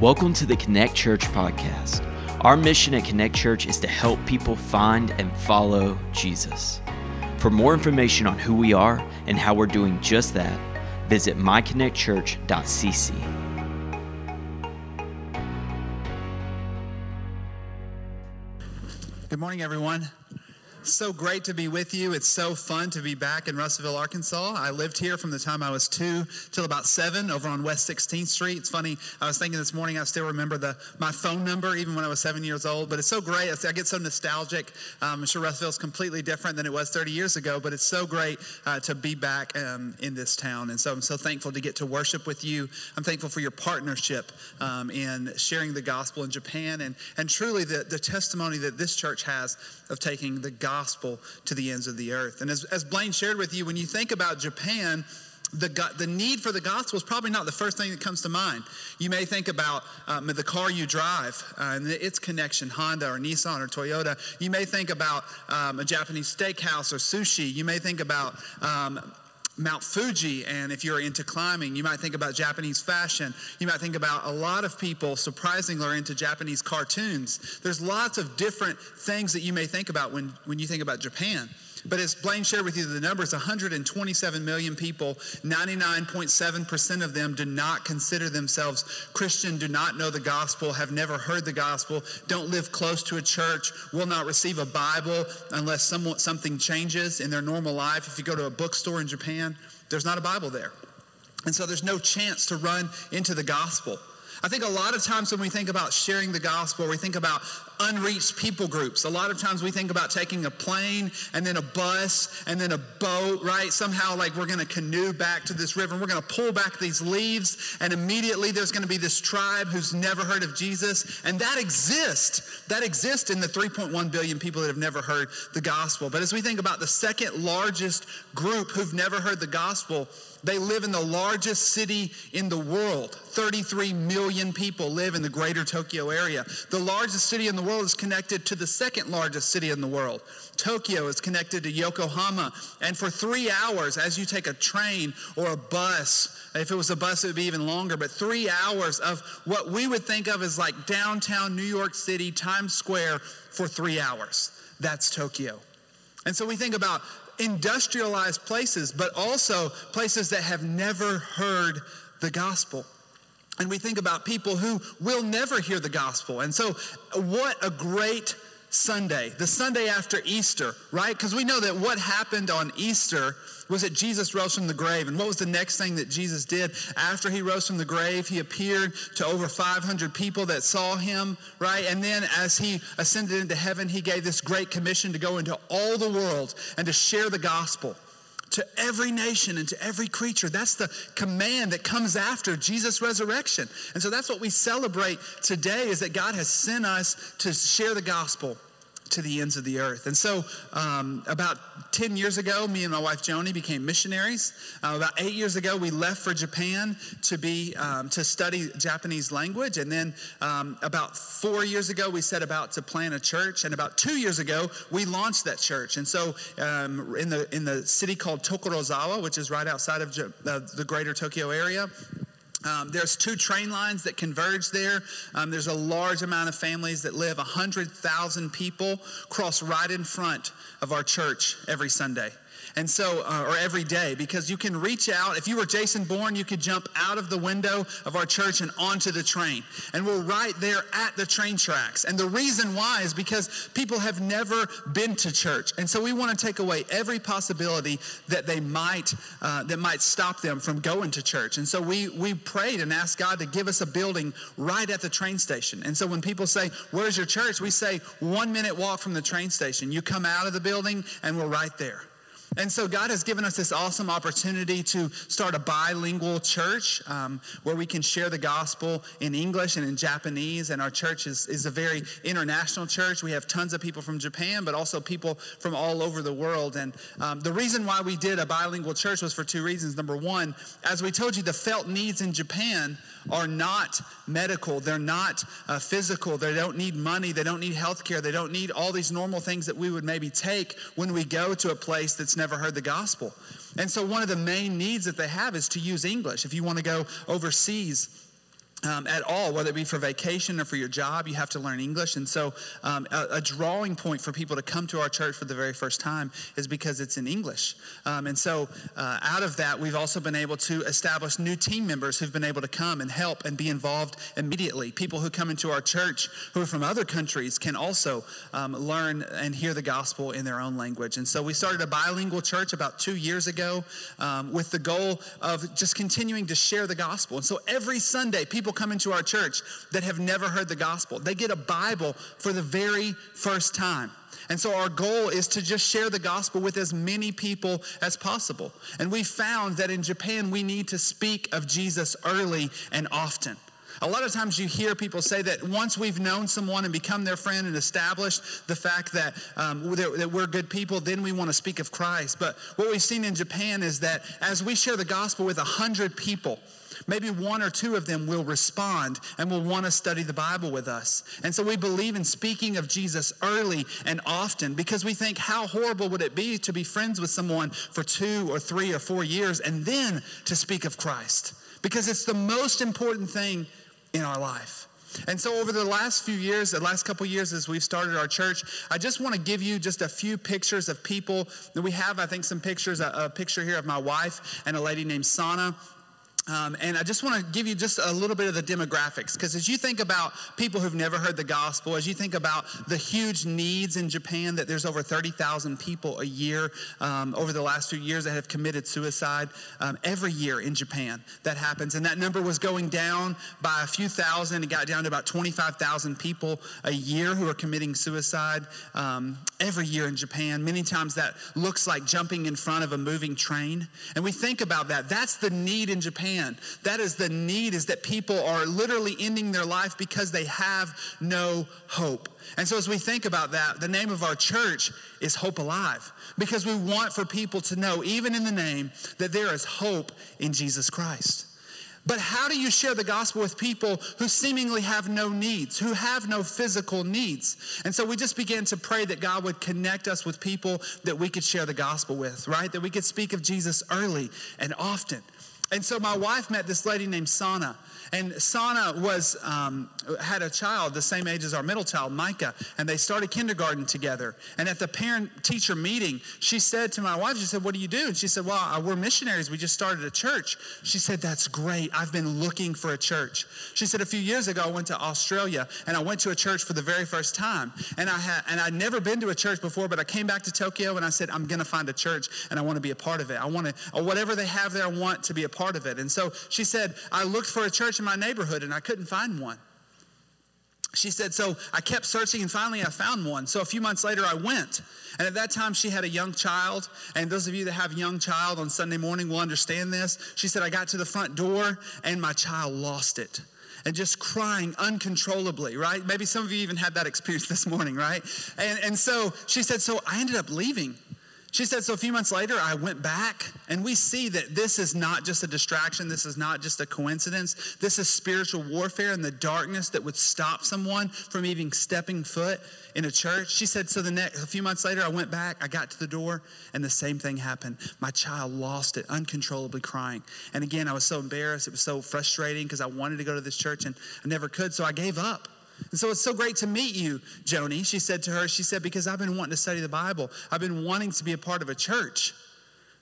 Welcome to the Connect Church podcast. Our mission at Connect Church is to help people find and follow Jesus. For more information on who we are and how we're doing just that, visit myconnectchurch.cc. Good morning, everyone. So great to be with you. It's so fun to be back in Russellville, Arkansas. I lived here from the time I was two till about seven over on West 16th Street. It's funny, I was thinking this morning, I still remember the my phone number even when I was seven years old. But it's so great. I get so nostalgic. Um, I'm sure Russellville is completely different than it was 30 years ago, but it's so great uh, to be back um, in this town. And so I'm so thankful to get to worship with you. I'm thankful for your partnership um, in sharing the gospel in Japan and, and truly the, the testimony that this church has of taking the gospel to the ends of the earth. And as, as Blaine shared with you, when you think about Japan, the, the need for the gospel is probably not the first thing that comes to mind. You may think about um, the car you drive uh, and its connection, Honda or Nissan or Toyota. You may think about um, a Japanese steakhouse or sushi. You may think about um, Mount Fuji, and if you're into climbing, you might think about Japanese fashion. You might think about a lot of people, surprisingly, are into Japanese cartoons. There's lots of different things that you may think about when, when you think about Japan. But as Blaine shared with you, the numbers 127 million people, 99.7% of them do not consider themselves Christian, do not know the gospel, have never heard the gospel, don't live close to a church, will not receive a Bible unless somewhat, something changes in their normal life. If you go to a bookstore in Japan, there's not a Bible there. And so there's no chance to run into the gospel. I think a lot of times when we think about sharing the gospel, we think about unreached people groups. A lot of times we think about taking a plane and then a bus and then a boat, right? Somehow, like we're going to canoe back to this river and we're going to pull back these leaves, and immediately there's going to be this tribe who's never heard of Jesus. And that exists. That exists in the 3.1 billion people that have never heard the gospel. But as we think about the second largest group who've never heard the gospel, they live in the largest city in the world. 33 million people live in the greater Tokyo area. The largest city in the world is connected to the second largest city in the world. Tokyo is connected to Yokohama. And for three hours, as you take a train or a bus, if it was a bus, it would be even longer, but three hours of what we would think of as like downtown New York City, Times Square, for three hours. That's Tokyo. And so we think about industrialized places, but also places that have never heard the gospel. And we think about people who will never hear the gospel. And so, what a great Sunday, the Sunday after Easter, right? Because we know that what happened on Easter was that Jesus rose from the grave. And what was the next thing that Jesus did after he rose from the grave? He appeared to over 500 people that saw him, right? And then as he ascended into heaven, he gave this great commission to go into all the world and to share the gospel to every nation and to every creature. That's the command that comes after Jesus' resurrection. And so that's what we celebrate today is that God has sent us to share the gospel to the ends of the earth. And so, um, about 10 years ago, me and my wife Joni became missionaries. Uh, about eight years ago, we left for Japan to be um, to study Japanese language. And then, um, about four years ago, we set about to plant a church. And about two years ago, we launched that church. And so, um, in the in the city called Tokorozawa, which is right outside of uh, the greater Tokyo area. Um, there's two train lines that converge there. Um, there's a large amount of families that live. 100,000 people cross right in front of our church every Sunday. And so, uh, or every day, because you can reach out. If you were Jason Bourne, you could jump out of the window of our church and onto the train. And we're right there at the train tracks. And the reason why is because people have never been to church. And so we want to take away every possibility that they might, uh, that might stop them from going to church. And so we, we prayed and asked God to give us a building right at the train station. And so when people say, Where's your church? We say, One minute walk from the train station. You come out of the building and we're right there. And so God has given us this awesome opportunity to start a bilingual church um, where we can share the gospel in English and in Japanese. And our church is, is a very international church. We have tons of people from Japan, but also people from all over the world. And um, the reason why we did a bilingual church was for two reasons. Number one, as we told you, the felt needs in Japan are not medical, they're not uh, physical, they don't need money, they don't need health care, they don't need all these normal things that we would maybe take when we go to a place that's never heard the gospel. And so, one of the main needs that they have is to use English. If you want to go overseas, um, at all, whether it be for vacation or for your job, you have to learn English. And so, um, a, a, drawing point for people to come to our church for the very first time is because it's in English. Um, and so, uh, out of that, we've also been able to establish new team members who've been able to come and help and be involved immediately. People who come into our church who are from other countries can also um, learn and hear the gospel in their own language. And so, we started a bilingual church about two years ago um, with the goal of just continuing to share the gospel. And so, every Sunday, people people come into our church that have never heard the gospel. They get a Bible for the very first time. And so our goal is to just share the gospel with as many people as possible. And we found that in Japan, we need to speak of Jesus early and often. A lot of times you hear people say that once we've known someone and become their friend and established the fact that, um, that we're good people, then we want to speak of Christ. But what we've seen in Japan is that as we share the gospel with a hundred people, maybe one or two of them will respond and will want to study the Bible with us. And so we believe in speaking of Jesus early and often because we think how horrible would it be to be friends with someone for two or three or four years and then to speak of Christ because it's the most important thing in our life. And so, over the last few years, the last couple years, as we've started our church, I just want to give you just a few pictures of people. that We have, I think, some pictures. A, a picture here of my wife and a lady named Sana. Um, and I just want to give you just a little bit of the demographics because as you think about people who've never heard the gospel, as you think about the huge needs in Japan, that there's over 30,000 people a year um, over the last few years that have committed suicide um, every year in Japan. That happens. And that number was going down by a few thousand. It got down to about 25,000 people a year who are committing suicide um, every year in Japan. Many times that looks like jumping in front of a moving train. And we think about that. That's the need in Japan that is the need, is that people are literally ending their life because they have no hope. And so, as we think about that, the name of our church is Hope Alive because we want for people to know, even in the name, that there is hope in Jesus Christ. But how do you share the gospel with people who seemingly have no needs, who have no physical needs? And so we just began to pray that God would connect us with people that we could share the gospel with, right? That we could speak of Jesus early and often. And so my wife met this lady named Sana. And Sana was, um, had a child the same age as our middle child, Micah, and they started kindergarten together. And at the parent teacher meeting, she said to my wife, she said, What do you do? And she said, Well, we're missionaries. We just started a church. She said, That's great. I've been looking for a church. She said, A few years ago, I went to Australia and I went to a church for the very first time. And I had, and I'd never been to a church before, but I came back to Tokyo and I said, I'm going to find a church and I want to be a part of it. I want to, whatever they have there, I want to be a part of it. And so she said, I looked for a church in my neighborhood and I couldn't find one. She said, So I kept searching and finally I found one. So a few months later I went. And at that time she had a young child. And those of you that have a young child on Sunday morning will understand this. She said, I got to the front door and my child lost it and just crying uncontrollably, right? Maybe some of you even had that experience this morning, right? And, and so she said, So I ended up leaving. She said, So a few months later, I went back, and we see that this is not just a distraction. This is not just a coincidence. This is spiritual warfare and the darkness that would stop someone from even stepping foot in a church. She said, So the next, a few months later, I went back, I got to the door, and the same thing happened. My child lost it, uncontrollably crying. And again, I was so embarrassed. It was so frustrating because I wanted to go to this church, and I never could, so I gave up. And so it's so great to meet you, Joni. She said to her, she said, because I've been wanting to study the Bible. I've been wanting to be a part of a church.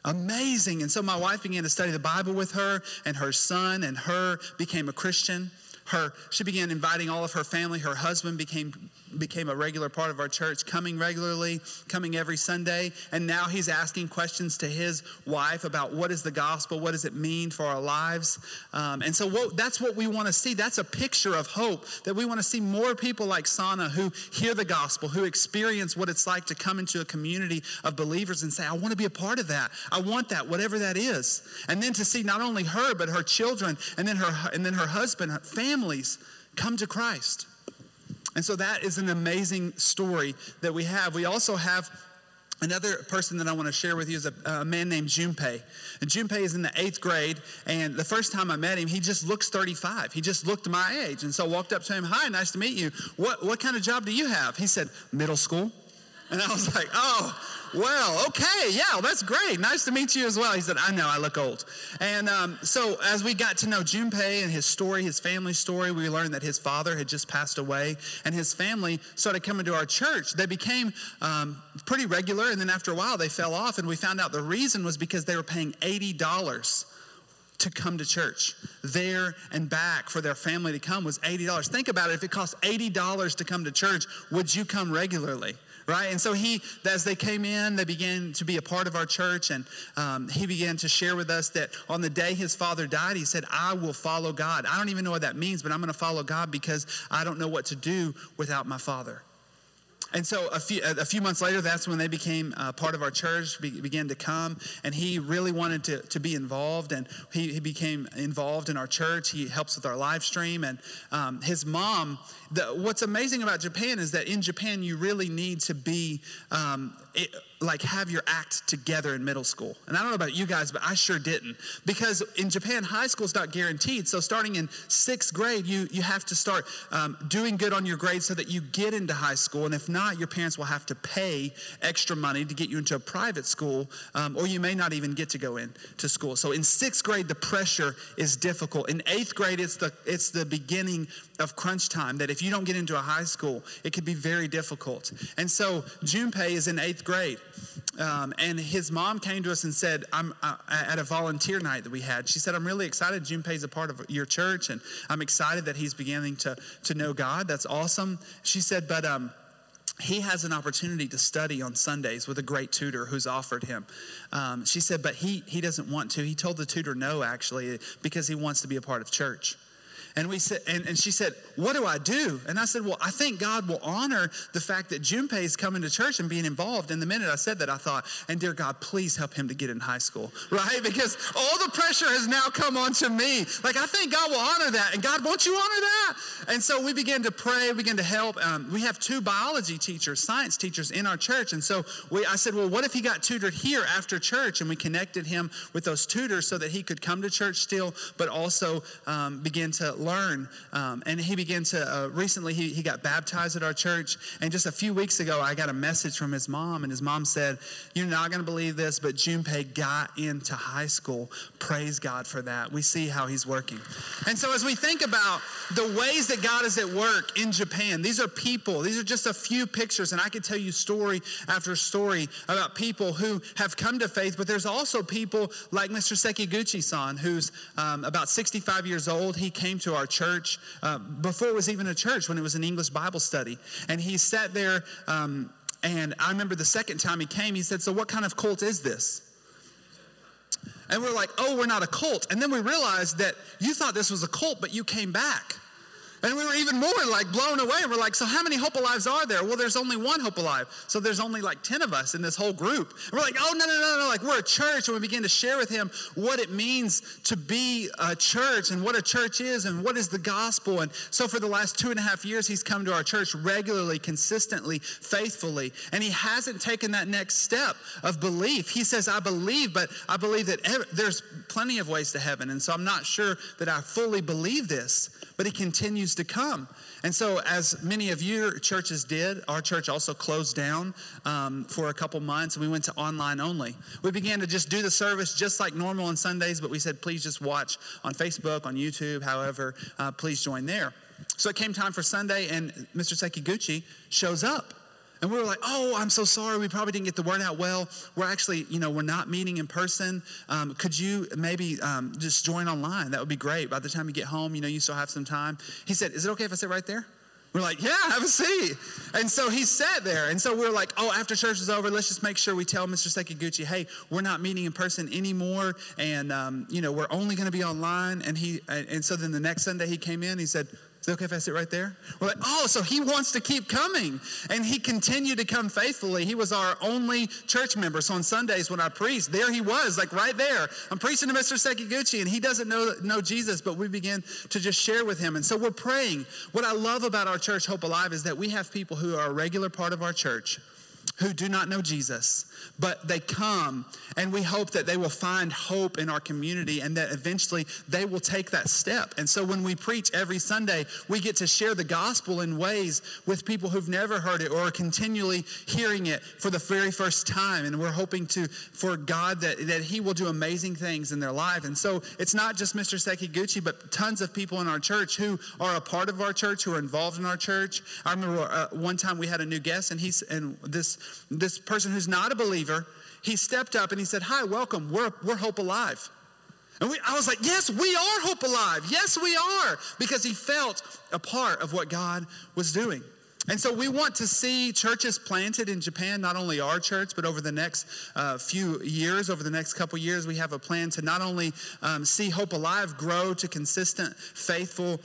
Amazing. And so my wife began to study the Bible with her, and her son and her became a Christian. Her, she began inviting all of her family. Her husband became became a regular part of our church, coming regularly, coming every Sunday. And now he's asking questions to his wife about what is the gospel? What does it mean for our lives? Um, and so what, that's what we want to see. That's a picture of hope that we want to see more people like Sana who hear the gospel, who experience what it's like to come into a community of believers and say, I want to be a part of that. I want that, whatever that is. And then to see not only her, but her children, and then her, and then her husband, her families come to Christ. And so that is an amazing story that we have. We also have Another person that I want to share with you is a, a, man named Junpei. And Junpei is in the eighth grade, and the first time I met him, he just looks 35. He just looked my age. And so I walked up to him, Hi, nice to meet you. What, what kind of job do you have? He said, Middle school. And I was like, oh, well, okay, yeah, that's great. Nice to meet you as well. He said, I know, I look old. And um, so as we got to know Junpei and his story, his family story, we learned that his father had just passed away, and his family started coming to our church. They became um, pretty regular, and then after a while, they fell off, and we found out the reason was because they were paying $80 to come to church. There and back for their family to come was $80. Think about it. If it costs $80 to come to church, would you come regularly? Right? And so he, as they came in, they began to be a part of our church, and um, he began to share with us that on the day his father died, he said, I will follow God. I don't even know what that means, but I'm going to follow God because I don't know what to do without my father. And so a few, a few months later, that's when they became uh, part of our church, be, began to come, and he really wanted to, to be involved, and he, he became involved in our church. He helps with our live stream, and um, his mom, the, what's amazing about Japan is that in Japan, you really need to be um, it, like have your act together in middle school. And I don't know about you guys, but I sure didn't. Because in Japan, high school is not guaranteed. So starting in sixth grade, you, you have to start um, doing good on your grades so that you get into high school. And if not, your parents will have to pay extra money to get you into a private school, um, or you may not even get to go into school. So in sixth grade, the pressure is difficult. In eighth grade, it's the, it's the beginning of crunch time that if you don't get into a high school, it could be very difficult. And so Junpei is in eighth grade. Um, and his mom came to us and said, I'm uh, at a volunteer night that we had. She said, I'm really excited. Junpei's a part of your church, and I'm excited that he's beginning to, to know God. That's awesome. She said, but um, he has an opportunity to study on Sundays with a great tutor who's offered him. Um, she said, but he, he doesn't want to. He told the tutor no, actually, because he wants to be a part of church. And we said, and, and she said, What do I do? And I said, Well, I think God will honor the fact that Junpei is coming to church and being involved. And the minute I said that, I thought, and dear God, please help him to get in high school, right? Because all the pressure has now come onto me. Like, I think God will honor that. And God, won't you honor that? And so we began to pray, we began to help. Um, we have two biology teachers, science teachers in our church. And so we, I said, Well, what if he got tutored here after church? And we connected him with those tutors so that he could come to church still, but also um, begin to learn. Um, and he began to, uh, recently, he, he got baptized at our church. And just a few weeks ago, I got a message from his mom, and his mom said, You're not going to believe this, but Junpei got into high school. Praise God for that. We see how he's working. And so, as we think about the ways that God is at work in Japan, these are people, these are just a few pictures, and I could tell you story after story about people who have come to faith, but there's also people like Mr. Sekiguchi san, who's um, about 65 years old. He came to our church uh, before it was even a church, when it was an English Bible study. And he sat there, um, and I remember the second time he came, he said, So, what kind of cult is this? And we're like, Oh, we're not a cult. And then we realized that you thought this was a cult, but you came back. And we were even more like blown away. We're like, so how many Hope Alives are there? Well, there's only one Hope Alive. So there's only like 10 of us in this whole group. And we're like, oh, no, no, no, no. Like, we're a church. And we begin to share with him what it means to be a church and what a church is and what is the gospel. And so for the last two and a half years, he's come to our church regularly, consistently, faithfully. And he hasn't taken that next step of belief. He says, I believe, but I believe that there's plenty of ways to heaven. And so I'm not sure that I fully believe this but he continues to come. And so, as many of your churches did, our church also closed down um, for a couple months. and We went to online only. We began to just do the service just like normal on Sundays, but we said, please just watch on Facebook, on YouTube, however, uh, please join there. So it came time for Sunday, and Mr. Sekiguchi shows up. And we were like, oh, I'm so sorry. We probably didn't get the word out well. We're actually, you know, we're not meeting in person. Um, could you maybe um, just join online? That would be great. By the time you get home, you know, you still have some time. He said, is it okay if I sit right there? We're like, yeah, have a seat. And so he sat there. And so we are like, oh, after church is over, let's just make sure we tell Mr. Sekiguchi, hey, we're not meeting in person anymore. And, um, you know, we're only going to be online. And he, and so then the next Sunday he came in, he said, is it okay if I sit right there? We're like, oh, so he wants to keep coming. And he continued to come faithfully. He was our only church member. So on Sundays when I preached, there he was, like right there. I'm preaching to Mr. Sekiguchi, and he doesn't know, know Jesus, but we begin to just share with him. And so we're praying. What I love about our church, Hope Alive, is that we have people who are a regular part of our church who do not know Jesus, but they come and we hope that they will find hope in our community and that eventually they will take that step. And so when we preach every Sunday, we get to share the gospel in ways with people who've never heard it or are continually hearing it for the very first time. And we're hoping to for God that, that He will do amazing things in their life. And so it's not just Mr. Sekiguchi, but tons of people in our church who are a part of our church, who are involved in our church. I remember uh, one time we had a new guest and he's and this this person who's not a believer, he stepped up and he said, Hi, welcome. We're, we're Hope Alive. And we, I was like, Yes, we are Hope Alive. Yes, we are. Because he felt a part of what God was doing. And so we want to see churches planted in Japan, not only our church, but over the next uh, few years, over the next couple years, we have a plan to not only um, see Hope Alive grow to consistent, faithful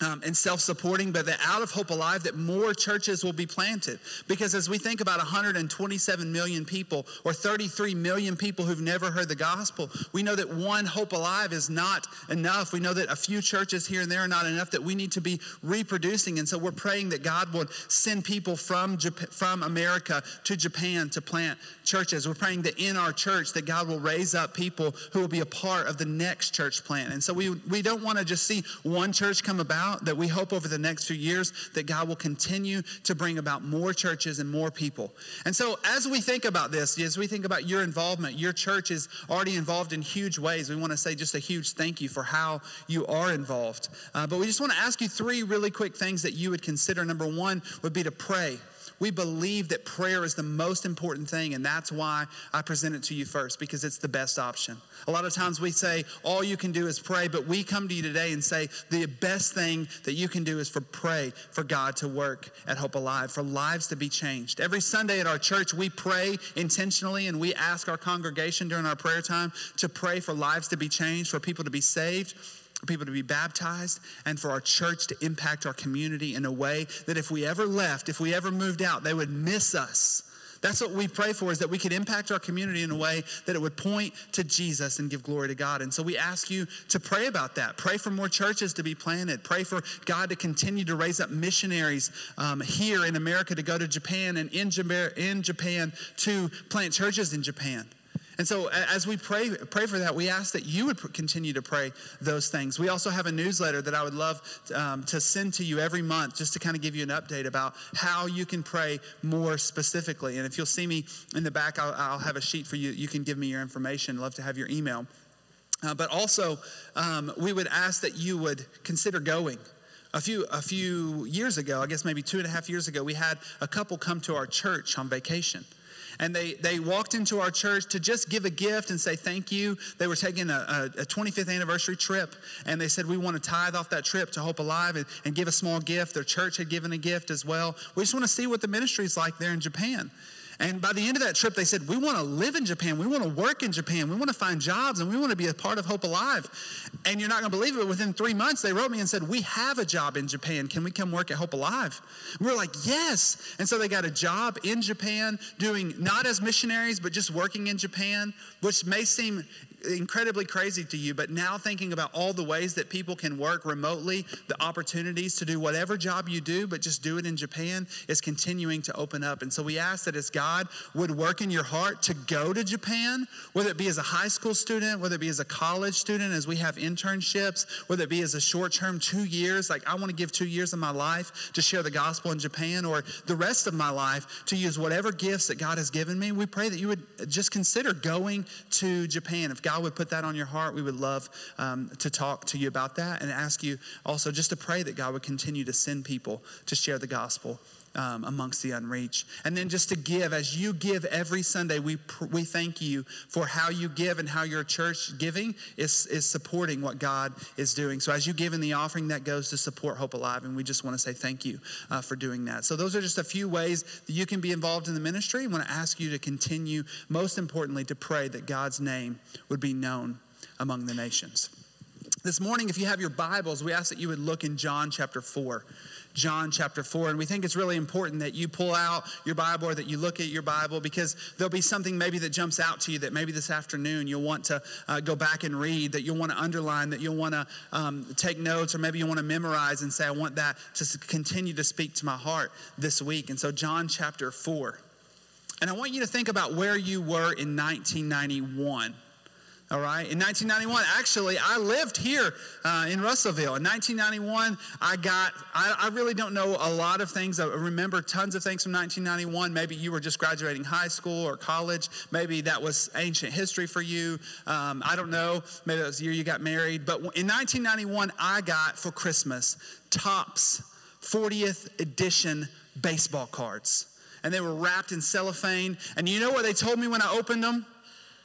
um, and self supporting, but that out of Hope Alive, that more churches will be planted. Because as we think about 127 million people or 33 million people who've never heard the gospel, we know that one Hope Alive is not enough. We know that a few churches here and there are not enough, that we need to be reproducing. And so we're praying that God would send people from, Japan, from America to Japan to plant churches. We're praying that in our church, that God will raise up people who will be a part of the next church plant. And so we, we don't want to just see one church come about out that we hope over the next few years that God will continue to bring about more churches and more people. And so as we think about this, as we think about your involvement, your church is already involved in huge ways. We want to say just a huge thank you for how you are involved. Uh, but we just want to ask you three really quick things that you would consider. Number one would be to pray we believe that prayer is the most important thing, and that's why I present it to you first, because it's the best option. A lot of times we say, all you can do is pray, but we come to you today and say, the best thing that you can do is for pray for God to work at Hope Alive, for lives to be changed. Every Sunday at our church, we pray intentionally, and we ask our congregation during our prayer time to pray for lives to be changed, for people to be saved for people to be baptized, and for our church to impact our community in a way that if we ever left, if we ever moved out, they would miss us. That's what we pray for is that we could impact our community in a way that it would point to Jesus and give glory to God. And so we ask you to pray about that. Pray for more churches to be planted. Pray for God to continue to raise up missionaries um, here in America to go to Japan and in, in Japan to plant churches in Japan. And so as we pray, pray for that, we ask that you would continue to pray those things. We also have a newsletter that I would love um, to send to you every month just to kind of give you an update about how you can pray more specifically. And if you'll see me in the back, I'll, I'll have a sheet for you. You can give me your information. Love to have your email. Uh, but also, um, we would ask that you would consider going. A few, a few years ago, I guess maybe two and a half years ago, we had a couple come to our church on vacation and they, they walked into our church to just give a gift and say thank you. They were taking a, a, a 25th anniversary trip, and they said, We want to tithe off that trip to Hope Alive and, and give a small gift. Their church had given a gift as well. We just want to see what the ministry is like there in Japan. And by the end of that trip, they said, We want to live in Japan. We want to work in Japan. We want to find jobs and we want to be a part of Hope Alive. And you're not going to believe it. Within three months, they wrote me and said, We have a job in Japan. Can we come work at Hope Alive? We were like, Yes. And so they got a job in Japan doing not as missionaries, but just working in Japan, which may seem incredibly crazy to you, but now thinking about all the ways that people can work remotely, the opportunities to do whatever job you do, but just do it in Japan is continuing to open up. And so we ask that as God would work in your heart to go to Japan, whether it be as a high school student, whether it be as a college student, as we have internships, whether it be as a short term two years, like I want to give two years of my life to share the gospel in Japan, or the rest of my life to use whatever gifts that God has given me. We pray that you would just consider going to Japan. If God God would put that on your heart, we would love um, to talk to you about that and ask you also just to pray that God would continue to send people to share the gospel um, amongst the unreached. And then just to give, as you give every Sunday, we, we thank you for how you give and how your church giving is, is supporting what God is doing. So as you give in the offering, that goes to support Hope Alive. And we just want to say thank you uh, for doing that. So those are just a few ways that you can be involved in the ministry. I want to ask you to continue, most importantly, to pray that God's name would be known among the nations. This morning, if you have your Bibles, we ask that you would look in John chapter 4. John chapter 4. And we think it's really important that you pull out your Bible or that you look at your Bible because there'll be something maybe that jumps out to you that maybe this afternoon you'll want to uh, go back and read, that you'll want to underline, that you'll want to um, take notes, or maybe you want to memorize and say, I want that to continue to speak to my heart this week. And so, John chapter 4. And I want you to think about where you were in 1991. All right. In 1991, actually, I lived here uh, in Russellville. In 1991, I got, I, I, really don't know a lot of things. I remember tons of things from 1991. Maybe you were just graduating high school or college. Maybe that was ancient history for you. Um, I don't know. Maybe that was the year you got married. But in 1991, I got for Christmas Topps 40th edition baseball cards. And they were wrapped in cellophane. And you know what they told me when I opened them?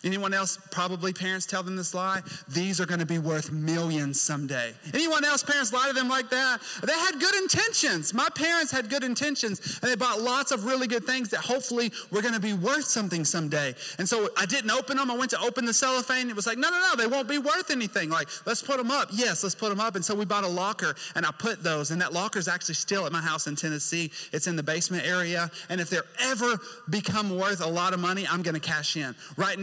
Anyone else, probably parents tell them this lie? These are going to be worth millions someday. Anyone else, parents lie to them like that? They had good intentions. My parents had good intentions, and they bought lots of really good things that hopefully were going to be worth something someday. And so I didn't open them. I went to open the cellophane. It was like, no, no, no, they won't be worth anything. Like, let's put them up. Yes, let's put them up. And so we bought a locker, and I put those, and that locker is actually still at my house in Tennessee. It's in the basement area, and if they're ever become worth a lot of money, I'm going to cash in. Right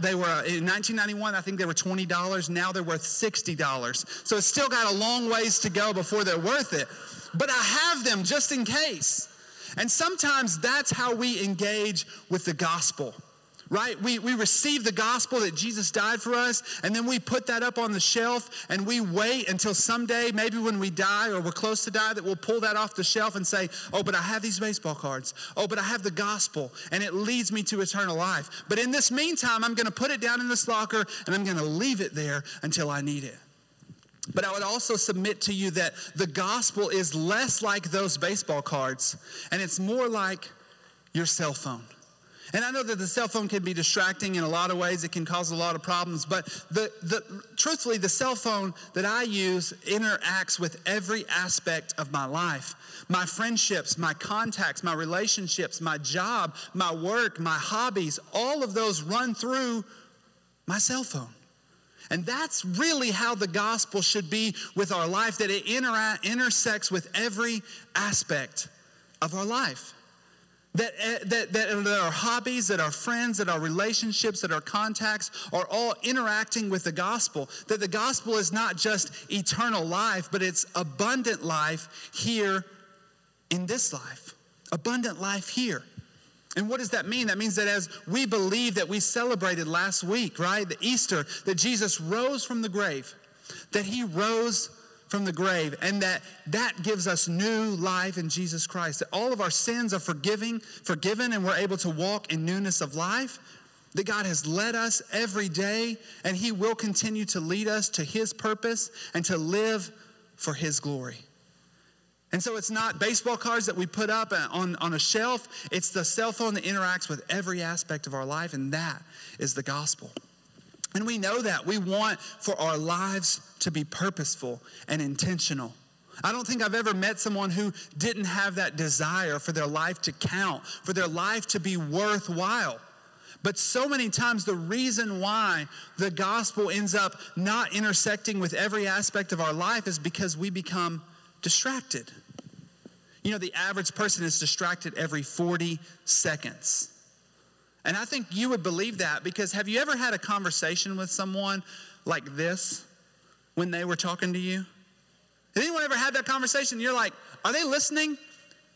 they were uh, in 1991 i think they were $20 now they're worth $60 so it's still got a long ways to go before they're worth it. But i have them just in case. And sometimes that's how we engage with the gospel right? We, we receive the gospel that Jesus died for us, and then we put that up on the shelf, and we wait until someday, maybe when we die or we're close to die, that we'll pull that off the shelf and say, Oh, but I have these baseball cards. Oh, but I have the gospel, and it leads me to eternal life. But in this meantime, I'm going to put it down in this locker, and I'm going to leave it there until I need it. But I would also submit to you that the gospel is less like those baseball cards, and it's more like your cell phone. And I know that the cell phone can be distracting in a lot of ways. It can cause a lot of problems. But the, the, truthfully, the cell phone that I use interacts with every aspect of my life my friendships, my contacts, my relationships, my job, my work, my hobbies. All of those run through my cell phone. And that's really how the gospel should be with our life, that it intera- intersects with every aspect of our life. That, eh, that, that, that our hobbies, that our friends, that our relationships, that our contacts are all interacting with the gospel. That the gospel is not just eternal life, but it's abundant life here in this life. Abundant life here. And what does that mean? That means that as we believe that we celebrated last week, right? The Easter, that Jesus rose from the grave, that he rose from the grave and that that gives us new life in Jesus Christ that all of our sins are forgiving forgiven and we're able to walk in newness of life that God has led us every day and he will continue to lead us to his purpose and to live for his glory. And so it's not baseball cards that we put up on, on a shelf. It's the cell phone that interacts with every aspect of our life and that is the gospel and we know that. We want for our lives to be purposeful and intentional. I don't think I've ever met someone who didn't have that desire for their life to count, for their life to be worthwhile. But so many times, the reason why the gospel ends up not intersecting with every aspect of our life is because we become distracted. You know, the average person is distracted every 40 seconds. And I think you would believe that because have you ever had a conversation with someone like this when they were talking to you? Has anyone ever had that conversation? You're like, are they listening?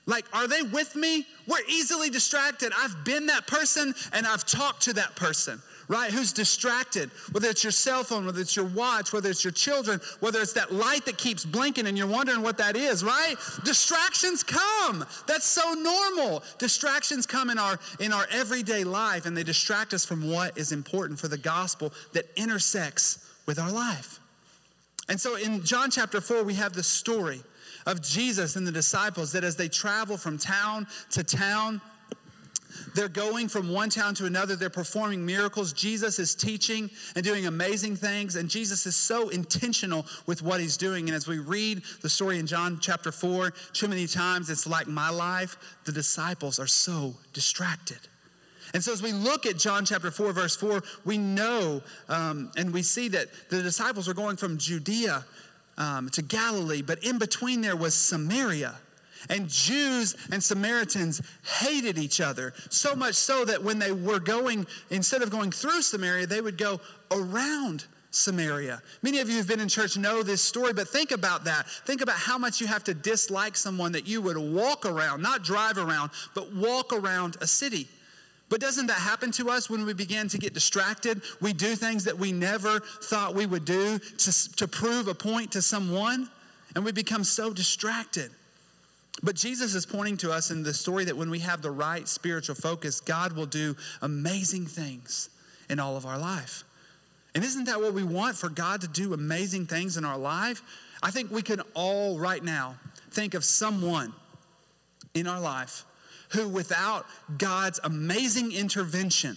Like, are they with me? We're easily distracted. I've been that person and I've talked to that person right? Who's distracted, whether it's your cell phone, whether it's your watch, whether it's your children, whether it's that light that keeps blinking and you're wondering what that is, right? Distractions come. That's so normal. Distractions come in our in our everyday life and they distract us from what is important for the gospel that intersects with our life. And so in John chapter 4 we have the story of Jesus and the disciples that as they travel from town to town they're going from one town to another. They're performing miracles. Jesus is teaching and doing amazing things. And Jesus is so intentional with what he's doing. And as we read the story in John chapter 4, too many times it's like my life, the disciples are so distracted. And so, as we look at John chapter 4, verse 4, we know um, and we see that the disciples are going from Judea um, to Galilee, but in between there was Samaria. And Jews and Samaritans hated each other, so much so that when they were going, instead of going through Samaria, they would go around Samaria. Many of you who've been in church know this story, but think about that. Think about how much you have to dislike someone that you would walk around, not drive around, but walk around a city. But doesn't that happen to us when we begin to get distracted? We do things that we never thought we would do to, to prove a point to someone, and we become so distracted. But Jesus is pointing to us in the story that when we have the right spiritual focus, God will do amazing things in all of our life. And isn't that what we want for God to do amazing things in our life? I think we can all right now think of someone in our life who, without God's amazing intervention,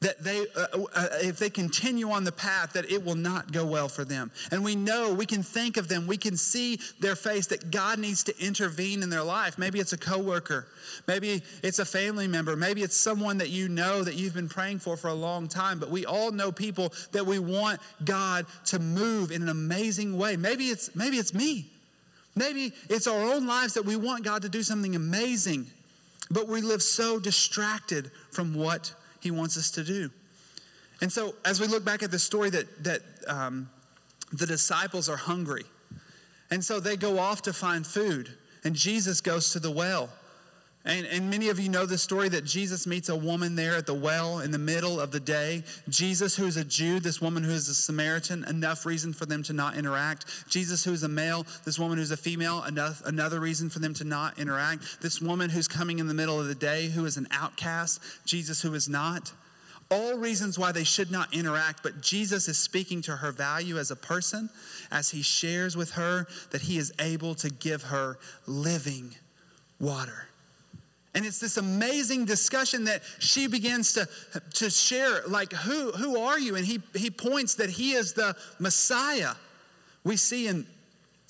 that they uh, uh, if they continue on the path that it will not go well for them. And we know we can think of them we can see their face that god needs to intervene in their life. Maybe it's a coworker maybe it's a family member maybe it's someone that you know that you've been praying for for a long time but we all know people that we want god to move in an amazing way. Maybe it's maybe it's me. Maybe it's our own lives that we want god to do something amazing but we live so distracted from what he wants us to do. And so, as we look back at the story, that, that um, the disciples are hungry. And so they go off to find food, and Jesus goes to the well. And, and many of you know the story that Jesus meets a woman there at the well in the middle of the day. Jesus, who is a Jew, this woman who is a Samaritan, enough reason for them to not interact. Jesus, who is a male, this woman who's a female, enough, another reason for them to not interact. This woman who's coming in the middle of the day, who is an outcast. Jesus, who is not. All reasons why they should not interact, but Jesus is speaking to her value as a person as he shares with her that he is able to give her living water. And it's this amazing discussion that she begins to, to share, like, who, who are you? And he, he points that he is the Messiah. We see in,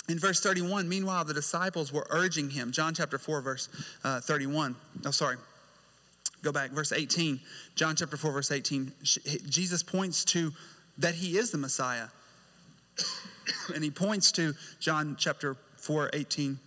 in verse 31, meanwhile, the disciples were urging him. John chapter 4, verse uh, 31. Oh, sorry. Go back, verse 18. John chapter 4, verse 18. Jesus points to that he is the Messiah. and he points to John chapter 4, 18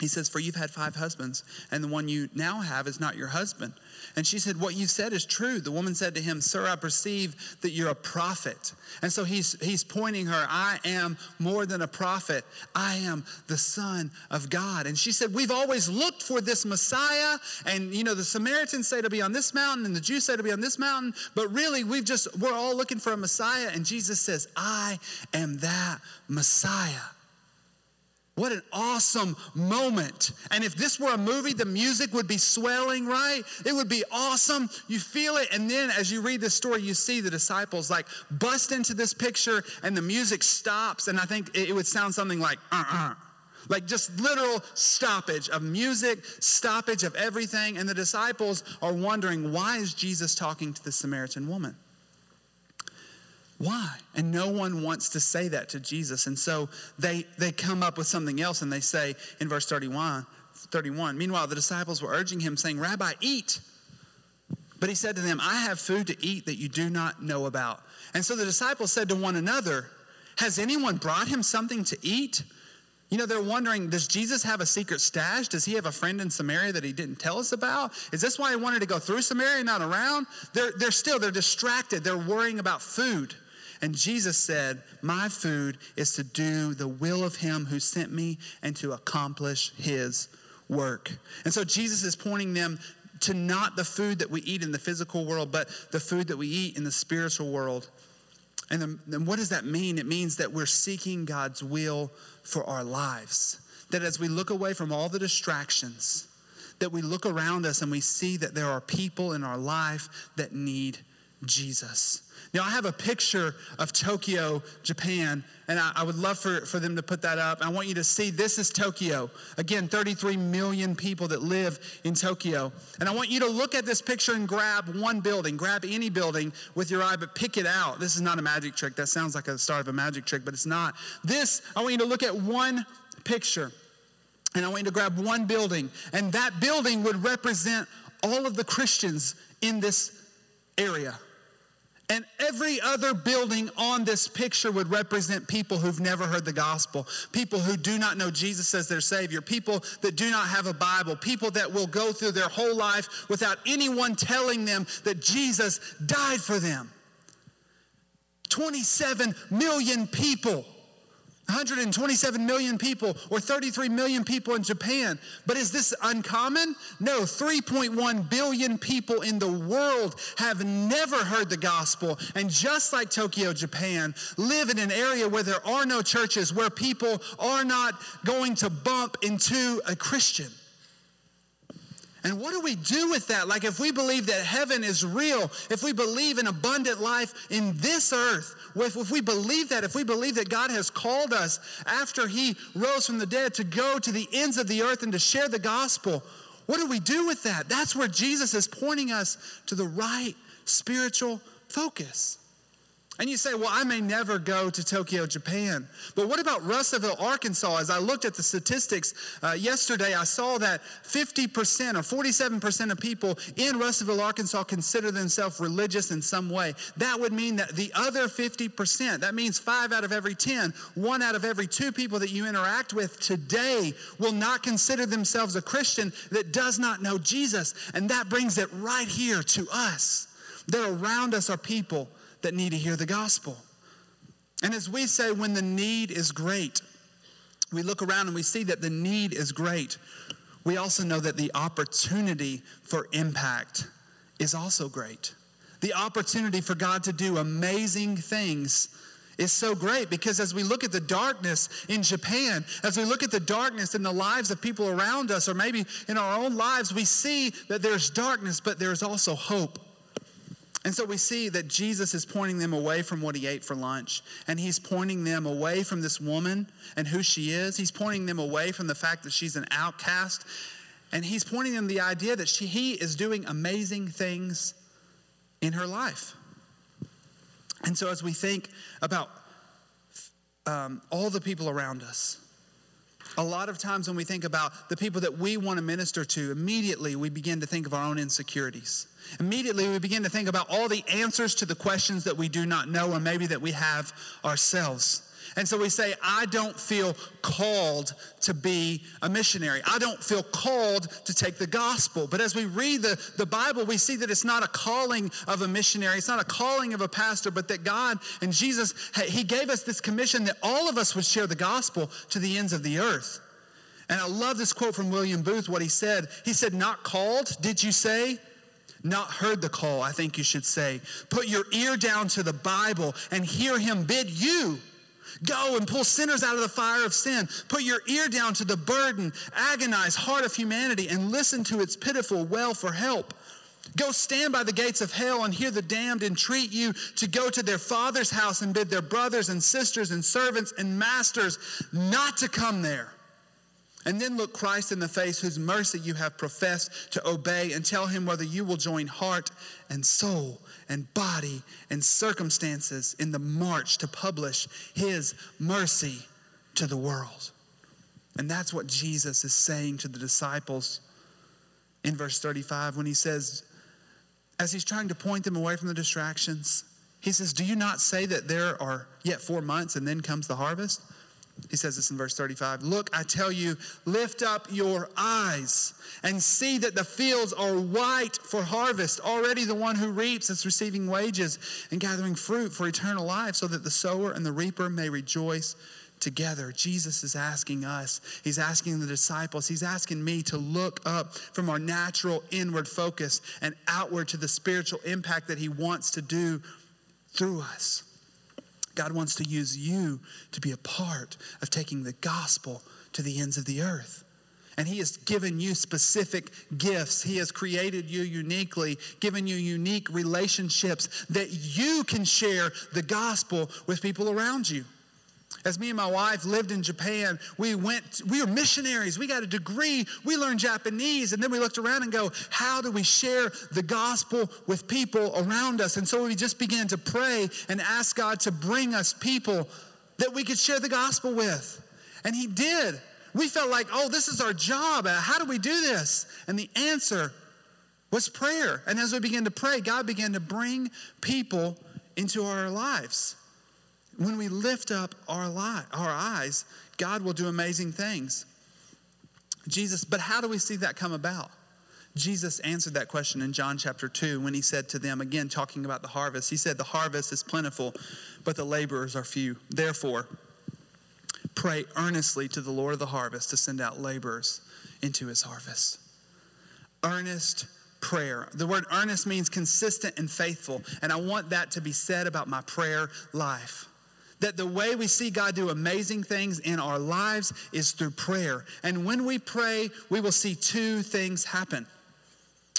he says, For you've had five husbands, and the one you now have is not your husband. And she said, What you said is true. The woman said to him, Sir, I perceive that you're a prophet. And so he's, he's pointing her, I am more than a prophet. I am the Son of God. And she said, We've always looked for this Messiah. And, you know, the Samaritans say to be on this mountain, and the Jews say to be on this mountain. But really, we've just, we're all looking for a Messiah. And Jesus says, I am that Messiah. What an awesome moment. And if this were a movie, the music would be swelling, right? It would be awesome. You feel it. And then as you read the story, you see the disciples like bust into this picture and the music stops. And I think it would sound something like, uh uh-uh. uh. Like just literal stoppage of music, stoppage of everything. And the disciples are wondering, why is Jesus talking to the Samaritan woman? Why? And no one wants to say that to Jesus. And so they, they come up with something else and they say in verse 31, 31, meanwhile, the disciples were urging him, saying, Rabbi, eat. But he said to them, I have food to eat that you do not know about. And so the disciples said to one another, Has anyone brought him something to eat? You know, they're wondering, does Jesus have a secret stash? Does he have a friend in Samaria that he didn't tell us about? Is this why he wanted to go through Samaria, and not around? They're, they're still, they're distracted. They're worrying about food. And Jesus said, My food is to do the will of him who sent me and to accomplish his work. And so Jesus is pointing them to not the food that we eat in the physical world, but the food that we eat in the spiritual world. And then what does that mean? It means that we're seeking God's will for our lives. That as we look away from all the distractions, that we look around us and we see that there are people in our life that need Jesus. Now, I have a picture of Tokyo, Japan, and I, I, would love for, for them to put that up. I want you to see this is Tokyo. Again, 33 million people that live in Tokyo. And I want you to look at this picture and grab one building, grab any building with your eye, but pick it out. This is not a magic trick. That sounds like a start of a magic trick, but it's not. This, I want you to look at one picture. And I want you to grab one building, and that building would represent all of the Christians in this area. And every other building on this picture would represent people who've never heard the gospel, people who do not know Jesus as their Savior, people that do not have a Bible, people that will go through their whole life without anyone telling them that Jesus died for them. 27 million people 127 million people or 33 million people in Japan. But is this uncommon? No, 3.1 billion people in the world have never heard the gospel. And just like Tokyo, Japan, live in an area where there are no churches, where people are not going to bump into a Christian. And what do we do with that? Like, if we believe that heaven is real, if we believe in abundant life in this earth, if, if we believe that, if we believe that God has called us after He rose from the dead to go to the ends of the earth and to share the gospel, what do we do with that? That's where Jesus is pointing us to the right spiritual focus. And you say, well, I may never go to Tokyo, Japan. But what about Russellville, Arkansas? As I looked at the statistics uh, yesterday, I saw that 50% or 47% of people in Russellville, Arkansas consider themselves religious in some way. That would mean that the other 50%, that means five out of every 10, one out of every two people that you interact with today will not consider themselves a Christian that does not know Jesus. And that brings it right here to us. That around us are people that need to hear the gospel. And as we say, when the need is great, we look around and we see that the need is great. We also know that the opportunity for impact is also great. The opportunity for God to do amazing things is so great because as we look at the darkness in Japan, as we look at the darkness in the lives of people around us, or maybe in our own lives, we see that there's darkness, but there's also hope. And so we see that Jesus is pointing them away from what he ate for lunch. And he's pointing them away from this woman and who she is. He's pointing them away from the fact that she's an outcast. And he's pointing them the idea that she, he is doing amazing things in her life. And so as we think about um, all the people around us, a lot of times when we think about the people that we want to minister to, immediately we begin to think of our own insecurities. Immediately we begin to think about all the answers to the questions that we do not know or maybe that we have ourselves. And so we say, I don't feel called to be a missionary. I don't feel called to take the gospel. But as we read the, the Bible, we see that it's not a calling of a missionary, it's not a calling of a pastor, but that God and Jesus, He gave us this commission that all of us would share the gospel to the ends of the earth. And I love this quote from William Booth, what he said. He said, Not called, did you say? Not heard the call, I think you should say. Put your ear down to the Bible and hear him bid you Go and pull sinners out of the fire of sin. Put your ear down to the burden, agonized heart of humanity and listen to its pitiful wail for help. Go stand by the gates of hell and hear the damned entreat you to go to their father's house and bid their brothers and sisters and servants and masters not to come there. And then look Christ in the face, whose mercy you have professed to obey, and tell him whether you will join heart and soul and body and circumstances in the march to publish his mercy to the world. And that's what Jesus is saying to the disciples in verse 35 when he says, as he's trying to point them away from the distractions, he says, Do you not say that there are yet four months and then comes the harvest? He says this in verse 35 Look, I tell you, lift up your eyes and see that the fields are white for harvest. Already the one who reaps is receiving wages and gathering fruit for eternal life, so that the sower and the reaper may rejoice together. Jesus is asking us, He's asking the disciples, He's asking me to look up from our natural inward focus and outward to the spiritual impact that He wants to do through us. God wants to use you to be a part of taking the gospel to the ends of the earth. And He has given you specific gifts. He has created you uniquely, given you unique relationships that you can share the gospel with people around you. As me and my wife lived in Japan, we went, we were missionaries. We got a degree. We learned Japanese. And then we looked around and go, how do we share the gospel with people around us? And so we just began to pray and ask God to bring us people that we could share the gospel with. And He did. We felt like, oh, this is our job. Uh, how do we do this? And the answer was prayer. And as we began to pray, God began to bring people into our lives. When we lift up our, li- our eyes, God will do amazing things. Jesus, but how do we see that come about? Jesus answered that question in John chapter 2 when he said to them, again, talking about the harvest, he said, The harvest is plentiful, but the laborers are few. Therefore, Pray earnestly to the Lord of the harvest to send out laborers into his harvest. Earnest prayer. The word earnest means consistent and faithful, and I want that to be said about my prayer life. That the way we see God do amazing things in our lives is through prayer. And when we pray, we will see two things happen.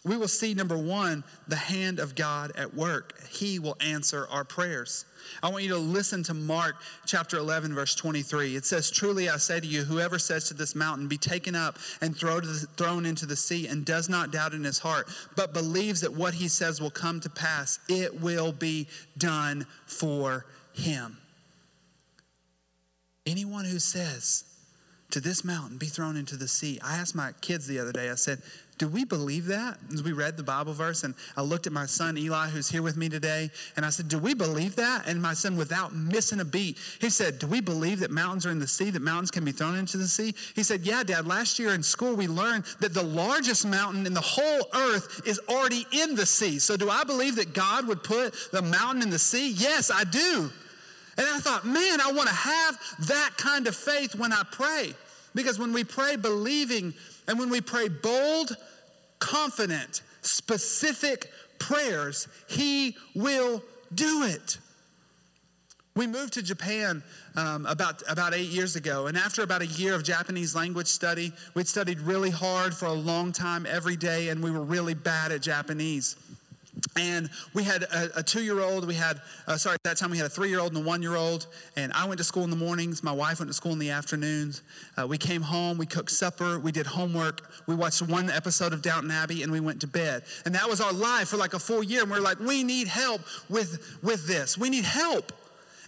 We will see, number one, the hand of God at work. He will answer our prayers. I want you to listen to Mark chapter 11, verse 23. It says, Truly I say to you, whoever says to this mountain, Be taken up and thrown into the sea, and does not doubt in his heart, but believes that what he says will come to pass, it will be done for him. Anyone who says to this mountain, Be thrown into the sea. I asked my kids the other day, I said, do we believe that? As we read the Bible verse, and I looked at my son Eli, who's here with me today, and I said, Do we believe that? And my son, without missing a beat, he said, Do we believe that mountains are in the sea, that mountains can be thrown into the sea? He said, Yeah, Dad, last year in school we learned that the largest mountain in the whole earth is already in the sea. So do I believe that God would put the mountain in the sea? Yes, I do. And I thought, man, I want to have that kind of faith when I pray. Because when we pray believing and when we pray bold, confident, specific prayers, He will do it. We moved to Japan um, about, about eight years ago, and after about a year of Japanese language study, we'd studied really hard for a long time every day, and we were really bad at Japanese. And we had a, a two year old, we had, uh, sorry, at that time we had a three year old and a one year old. And I went to school in the mornings, my wife went to school in the afternoons. Uh, we came home, we cooked supper, we did homework, we watched one episode of Downton Abbey, and we went to bed. And that was our life for like a full year. And we are like, we need help with, with this. We need help.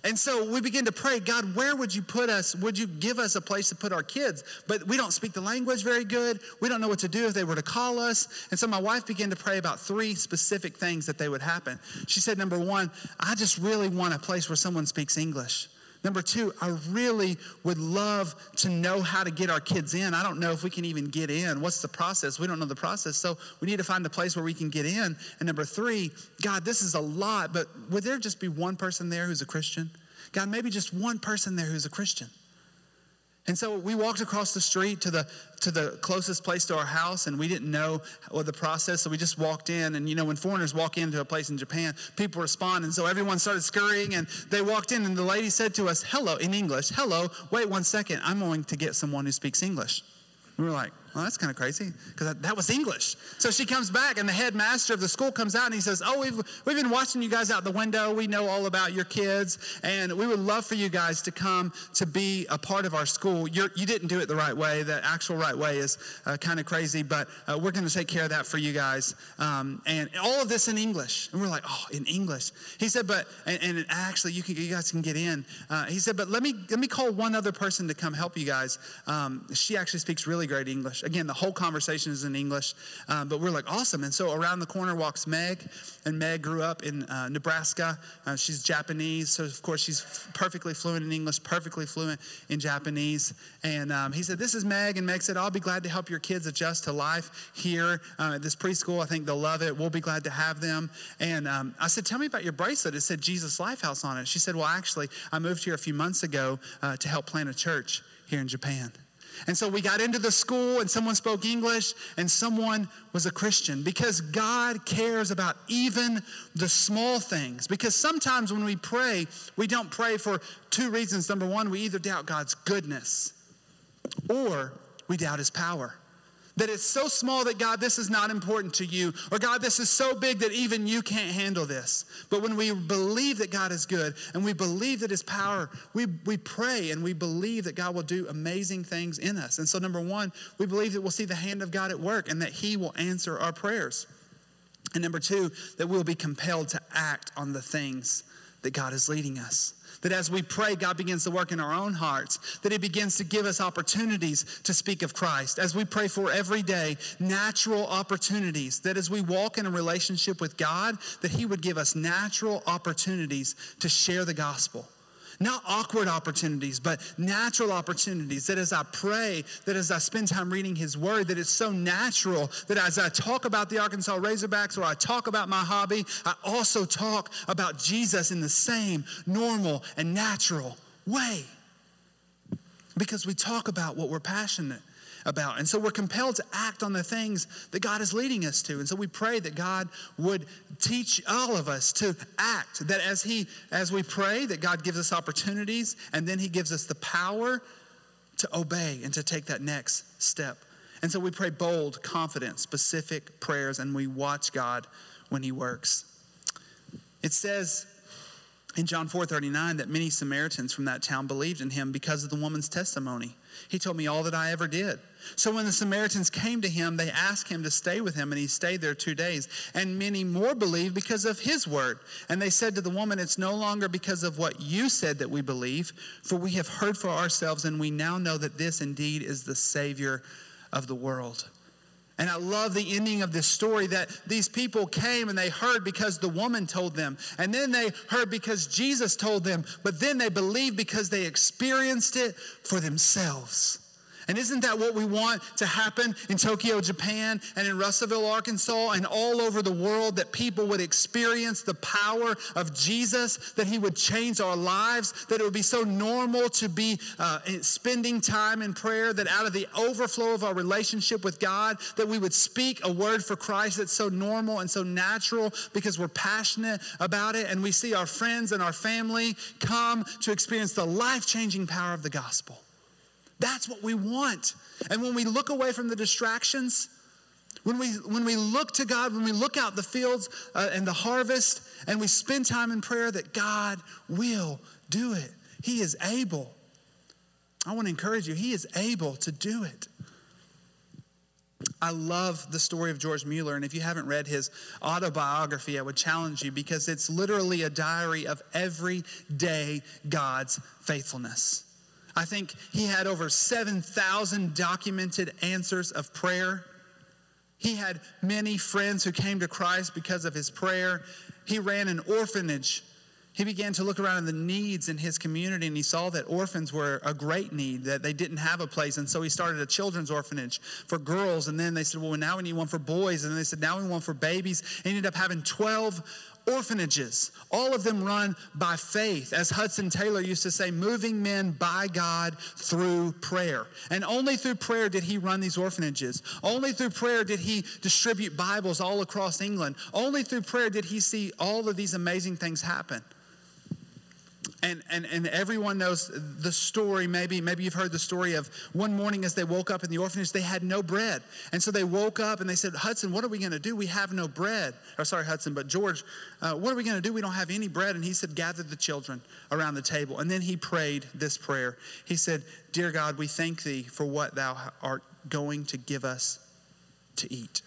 And so we begin to pray, God, where would you put us? Would you give us a place to put our kids? But we don't speak the language very good. We don't know what to do if they were to call us. And so my wife began to pray about three specific things that they would happen. She said, number one, I just really want a place where someone speaks English. Number two, I really would love to know how to get our kids in. I don't know if we can even get in. What's the process? We don't know the process. So we need to find a place where we can get in. And number three, God, this is a lot, but would there just be one person there who's a Christian? God, maybe just one person there who's a Christian. And so we walked across the street to the to the closest place to our house, and we didn't know what the process, so we just walked in. And you know, when foreigners walk into a place in Japan, people respond, and so everyone started scurrying, and they walked in, and the lady said to us, "Hello," in English. "Hello, wait one second. I'm going to get someone who speaks English." We were like, well, that's kind of crazy because that, was English. So she comes back, and the headmaster of the school comes out and he says, Oh, we've, we've been watching you guys out the window. We know all about your kids, and we would love for you guys to come to be a part of our school. You're, you did not do it the right way. The actual right way is uh, kind of crazy, but uh, we're going to take care of that for you guys. Um, and all of this in English. And we're like, Oh, in English. He said, But, and, and actually, you, can, you guys can get in. Uh, he said, But let me, let me call one other person to come help you guys. Um, she actually speaks really great English. Again, the whole conversation is in English, um, but we're like, awesome. And so around the corner walks Meg, and Meg grew up in uh, Nebraska. Uh, she's Japanese, so of course she's f- perfectly fluent in English, perfectly fluent in Japanese. And um, he said, This is Meg. And Meg said, I'll be glad to help your kids adjust to life here uh, at this preschool. I think they'll love it. We'll be glad to have them. And um, I said, Tell me about your bracelet. It said Jesus Lifehouse on it. She said, Well, actually, I moved here a few months ago uh, to help plant a church here in Japan. And so we got into the school and someone spoke English and someone was a Christian because God cares about even the small things. Because sometimes when we pray, we don't pray for two reasons. Number one, we either doubt God's goodness or we doubt his power. That it's so small that God, this is not important to you, or God, this is so big that even you can't handle this. But when we believe that God is good and we believe that His power, we, we pray and we believe that God will do amazing things in us. And so, number one, we believe that we'll see the hand of God at work and that He will answer our prayers. And number two, that we'll be compelled to act on the things that God is leading us. That as we pray, God begins to work in our own hearts. That He begins to give us opportunities to speak of Christ. As we pray for every day, natural opportunities. That as we walk in a relationship with God, that He would give us natural opportunities to share the gospel not awkward opportunities, but natural opportunities. That as I pray, that as I spend time reading His Word, that it's so natural that as I talk about the Arkansas Razorbacks or I talk about my hobby, I also talk about Jesus in the same normal and natural way. because we talk about what we're passionate about. And so we're compelled to act on the things that God is leading us to. And so we pray that God would teach all of us to act, that as he as we pray that God gives us opportunities and then he gives us the power to obey and to take that next step. And so we pray bold, confident, specific prayers and we watch God when he works. It says in John 4:39 that many Samaritans from that town believed in him because of the woman's testimony. He told me all that I ever did. So when the Samaritans came to him, they asked him to stay with him, and he stayed there two days. And many more believed because of his word. And they said to the woman, It's no longer because of what you said that we believe, for we have heard for ourselves, and we now know that this indeed is the Savior of the world. And I love the ending of this story that these people came and they heard because the woman told them. And then they heard because Jesus told them. But then they believed because they experienced it for themselves. And isn't that what we want to happen in Tokyo, Japan, and in Russellville, Arkansas, and all over the world? That people would experience the power of Jesus, that He would change our lives, that it would be so normal to be uh, spending time in prayer, that out of the overflow of our relationship with God, that we would speak a word for Christ that's so normal and so natural because we're passionate about it, and we see our friends and our family come to experience the life changing power of the gospel. That's what we want. And when we look away from the distractions, when we, when we look to God, when we look out the fields uh, and the harvest, and we spend time in prayer, that God will do it. He is able. I want to encourage you, He is able to do it. I love the story of George Mueller, and if you haven't read his autobiography, I would challenge you because it's literally a diary of everyday God's faithfulness. I think he had over 7,000 documented answers of prayer. He had many friends who came to Christ because of his prayer. He ran an orphanage. He began to look around at the needs in his community and he saw that orphans were a great need, that they didn't have a place. And so he started a children's orphanage for girls. And then they said, Well, now we need one for boys. And then they said, Now we want one for babies. He ended up having 12 orphanages, all of them run by faith. As Hudson Taylor used to say, moving men by God through prayer. And only through prayer did he run these orphanages. Only through prayer did he distribute Bibles all across England. Only through prayer did he see all of these amazing things happen and, and, and everyone knows the story. Maybe maybe you've heard the story of one morning as they woke up in the orphanage they had no bread. And so they woke up and they said hudson what are we going to do? We have no bread. Or sorry hudson but george uh, what are we going to do? We don't have any bread. And he said gather the children around the table. And then he prayed this prayer. He said dear god we thank thee for what thou art going to give us to eat.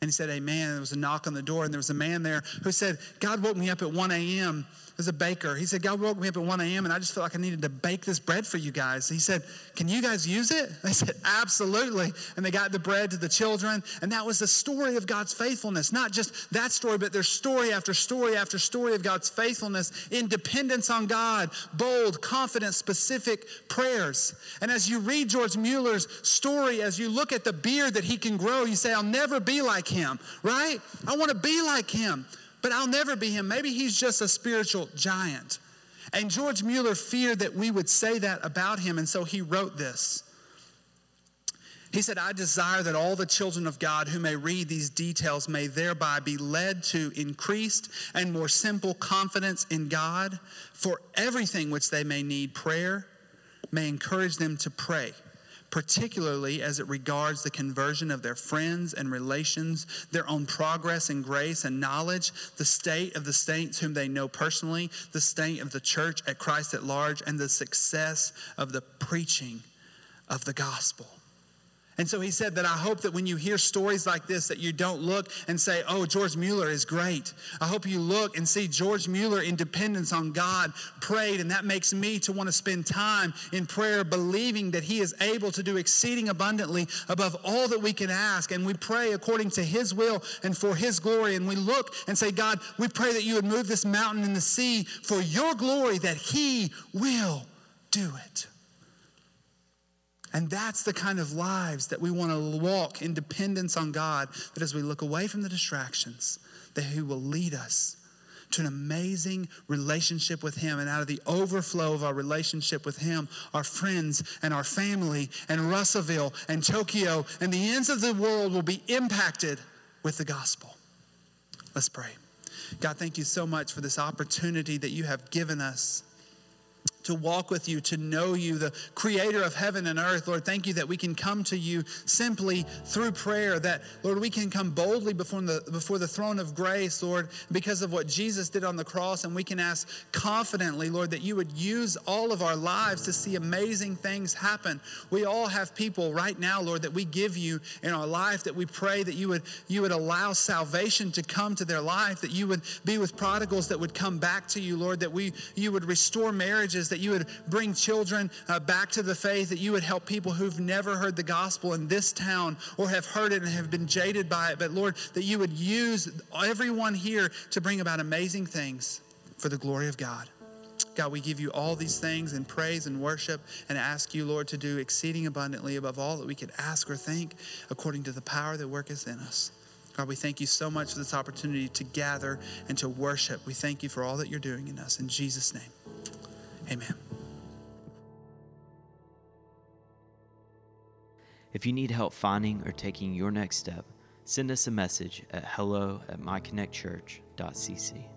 And he said amen. There was a knock on the door and there was a man there who said god woke me up at 1 a.m as a baker. He said, God woke me up at 1 a.m. and I just felt like I needed to bake this bread for you guys. He said, Can you guys use it? They said, Absolutely. And they got the bread to the children. And that was the story of God's faithfulness. Not just that story, but there's story after story after story of God's faithfulness in dependence on God, bold, confident, specific prayers. And as you read George Mueller's story, as you look at the beard that he can grow, you say, I'll never be like him, right? I want to be like him but I'll never be him. Maybe he's just a spiritual giant. And George Mueller feared that we would say that about him, and so he wrote this. He said, I desire that all the children of God who may read these details may thereby be led to increased and more simple confidence in God for everything which they may need prayer, may encourage them to pray particularly as it regards the conversion of their friends and relations, their own progress in grace and knowledge, the state of the saints whom they know personally, the state of the church at Christ at large, and the success of the preaching of the gospel. And so he said that I hope that when you hear stories like this, that you don't look and say, oh, George Mueller is great. I hope you look and see George Mueller in dependence on God prayed, and that makes me to want to spend time in prayer, believing that he is able to do exceeding abundantly above all that we can ask. And we pray according to his will and for his glory. And we look and say, God, we pray that you would move this mountain in the sea for your glory, that he will do it. And that's the kind of lives that we want to walk in dependence on God, that as we look away from the distractions, that He will lead us to an amazing relationship with Him. And out of the overflow of our relationship with Him, our friends and our family and Russellville and Tokyo and the ends of the world will be impacted with the gospel. Let's pray. God, thank you so much for this opportunity that you have given us to walk with you, to know you, the creator of heaven and earth. Lord, thank you that we can come to you simply through prayer, that, Lord, we can come boldly before the, before the throne of grace, Lord, because of what Jesus did on the cross. And we can ask confidently, Lord, that you would use all of our lives to see amazing things happen. We all have people right now, Lord, that we give you in our life, that we pray that you would, you would allow salvation to come to their life, that you would be with prodigals that would come back to you, Lord, that we, you would restore marriages, that you would bring children uh, back to the faith, that you would help people who've never heard the gospel in this town or have heard it and have been jaded by it. But Lord, that you would use everyone here to bring about amazing things for the glory of God. God, we give you all these things in praise and worship and ask you, Lord, to do exceeding abundantly above all that we could ask or think according to the power that worketh in us. God, we thank you so much for this opportunity to gather and to worship. We thank you for all that you're doing in us. In Jesus' name. Amen. If you need help finding or taking your next step, send us a message at hello at myconnectchurch.cc.